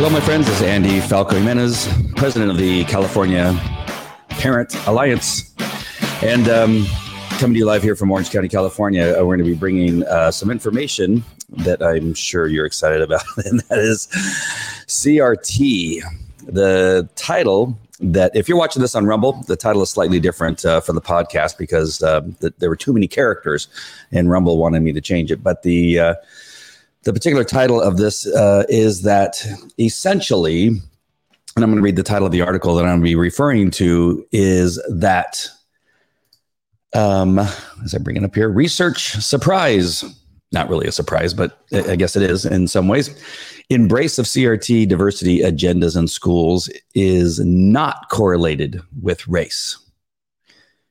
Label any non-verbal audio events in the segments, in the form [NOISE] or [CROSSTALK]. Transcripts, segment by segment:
Hello, my friends. This is Andy Falco Jimenez, president of the California Parent Alliance. And um, coming to you live here from Orange County, California, uh, we're going to be bringing uh, some information that I'm sure you're excited about, [LAUGHS] and that is CRT. The title that, if you're watching this on Rumble, the title is slightly different uh, for the podcast because uh, the, there were too many characters, and Rumble wanted me to change it. But the uh, the particular title of this uh, is that essentially, and I'm going to read the title of the article that I'm going to be referring to is that, um, as I bring it up here, research surprise. Not really a surprise, but I guess it is in some ways. Embrace of CRT diversity agendas in schools is not correlated with race.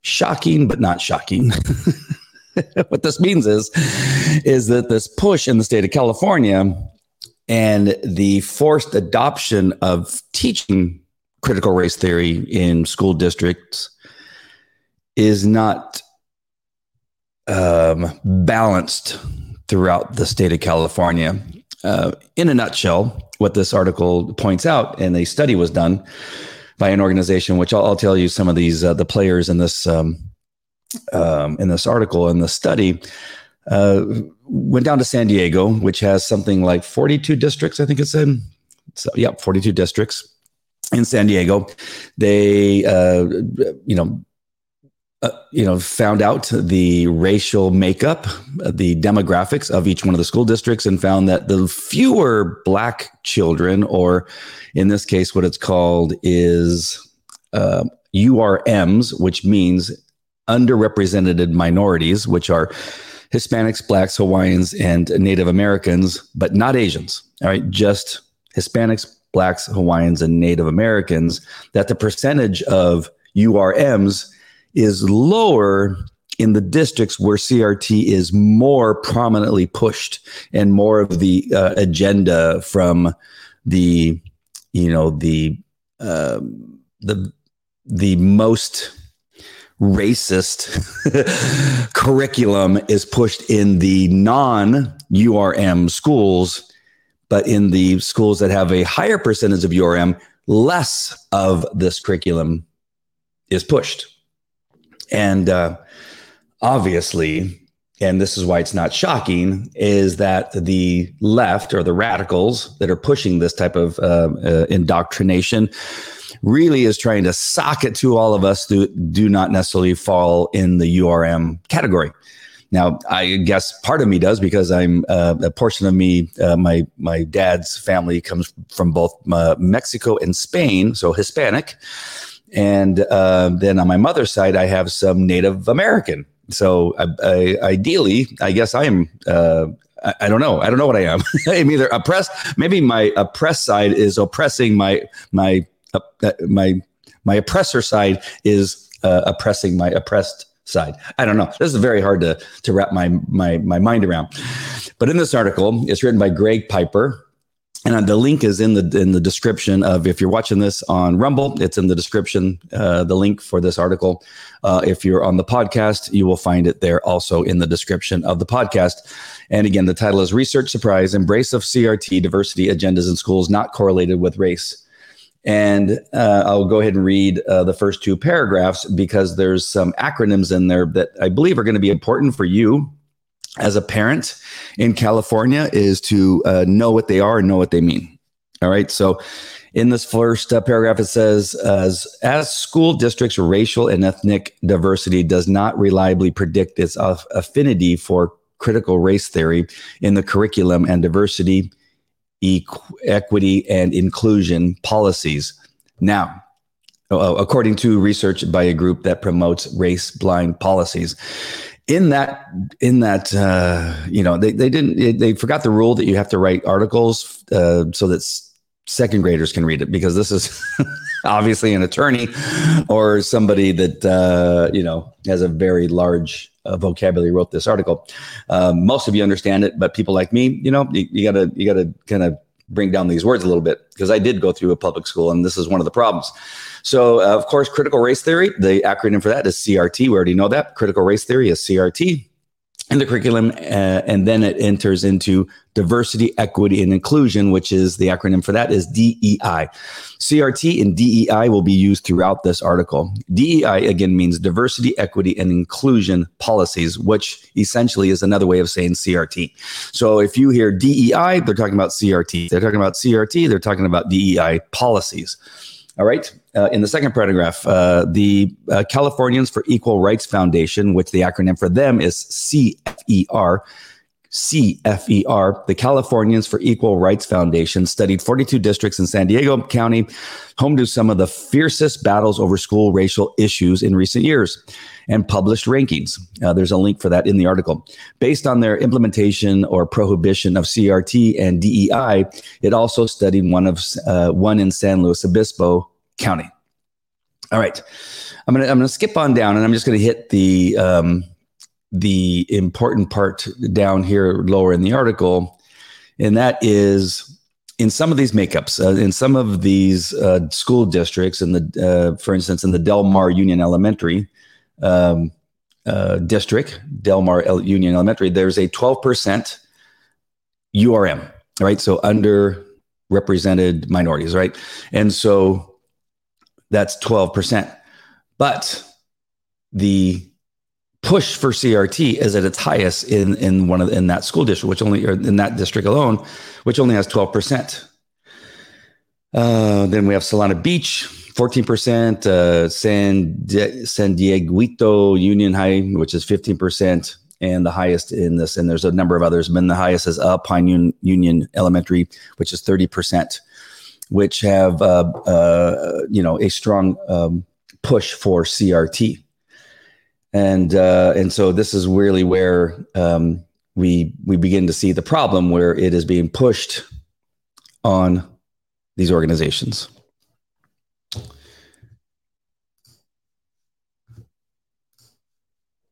Shocking, but not shocking. [LAUGHS] [LAUGHS] what this means is is that this push in the state of California and the forced adoption of teaching critical race theory in school districts is not um, balanced throughout the state of California. Uh, in a nutshell, what this article points out, and a study was done by an organization, which I'll, I'll tell you some of these uh, the players in this um, um, in this article in the study uh, went down to San Diego, which has something like 42 districts, I think it said. So, yeah, 42 districts in San Diego. They, uh, you know, uh, you know, found out the racial makeup, the demographics of each one of the school districts, and found that the fewer black children, or in this case, what it's called is uh, URMs, which means underrepresented minorities, which are Hispanics, Blacks, Hawaiians, and Native Americans, but not Asians. All right, just Hispanics, Blacks, Hawaiians, and Native Americans, that the percentage of URMs is lower in the districts where CRT is more prominently pushed and more of the uh, agenda from the, you know, the, uh, the, the most racist [LAUGHS] curriculum is pushed in the non URM schools, but in the schools that have a higher percentage of URM, less of this curriculum is pushed. And uh, obviously, and this is why it's not shocking, is that the left or the radicals that are pushing this type of uh, uh, indoctrination really is trying to sock it to all of us who do not necessarily fall in the URM category. Now, I guess part of me does because I'm uh, a portion of me. Uh, my my dad's family comes from both uh, Mexico and Spain, so Hispanic, and uh, then on my mother's side, I have some Native American. So I, I, ideally, I guess I am. Uh, I, I don't know. I don't know what I am. [LAUGHS] I'm either oppressed. Maybe my oppressed side is oppressing my my uh, my my oppressor side is uh, oppressing my oppressed side. I don't know. This is very hard to to wrap my my my mind around. But in this article, it's written by Greg Piper, and the link is in the in the description of if you're watching this on Rumble, it's in the description. Uh, the link for this article. Uh, if you're on the podcast, you will find it there also in the description of the podcast. And again, the title is "Research Surprise: Embrace of CRT Diversity Agendas in Schools Not Correlated with Race." And uh, I'll go ahead and read uh, the first two paragraphs because there's some acronyms in there that I believe are going to be important for you as a parent in California is to uh, know what they are and know what they mean. All right. So in this first uh, paragraph, it says, as, as school districts' racial and ethnic diversity does not reliably predict its affinity for critical race theory in the curriculum and diversity equ- equity and inclusion policies. Now, uh, according to research by a group that promotes race blind policies, in that in that uh, you know they, they didn't they forgot the rule that you have to write articles uh, so that second graders can read it because this is [LAUGHS] obviously an attorney or somebody that uh, you know has a very large uh, vocabulary wrote this article. Um, most of you understand it, but people like me, you know, you, you gotta you gotta kind of bring down these words a little bit because I did go through a public school, and this is one of the problems. So, uh, of course, critical race theory, the acronym for that is CRT. We already know that. Critical race theory is CRT. In the curriculum, uh, and then it enters into diversity, equity, and inclusion, which is the acronym for that is DEI. CRT and DEI will be used throughout this article. DEI again means diversity, equity, and inclusion policies, which essentially is another way of saying CRT. So if you hear DEI, they're talking about CRT. They're talking about CRT, they're talking about DEI policies. All right. Uh, in the second paragraph, uh, the uh, Californians for Equal Rights Foundation, which the acronym for them is CFER, CFER, the Californians for Equal Rights Foundation, studied 42 districts in San Diego County, home to some of the fiercest battles over school racial issues in recent years, and published rankings. Uh, there's a link for that in the article. Based on their implementation or prohibition of CRT and DEI, it also studied one of uh, one in San Luis Obispo County. All right, I'm gonna I'm gonna skip on down, and I'm just gonna hit the um, the important part down here lower in the article, and that is in some of these makeups, uh, in some of these uh, school districts, in the, uh, for instance, in the Del Mar Union Elementary um, uh, district, Del Mar Union Elementary, there's a 12% URM, right? So underrepresented minorities, right? And so that's 12%. But the push for CRT is at its highest in, in one of in that school district, which only or in that district alone, which only has 12%. Uh, then we have Solana Beach, 14%, uh, San, Di- San Dieguito Union High, which is 15%, and the highest in this, and there's a number of others, but the highest is Alpine Un- Union Elementary, which is 30% which have uh, uh, you know a strong um, push for CRT, and uh, and so this is really where um, we we begin to see the problem where it is being pushed on these organizations.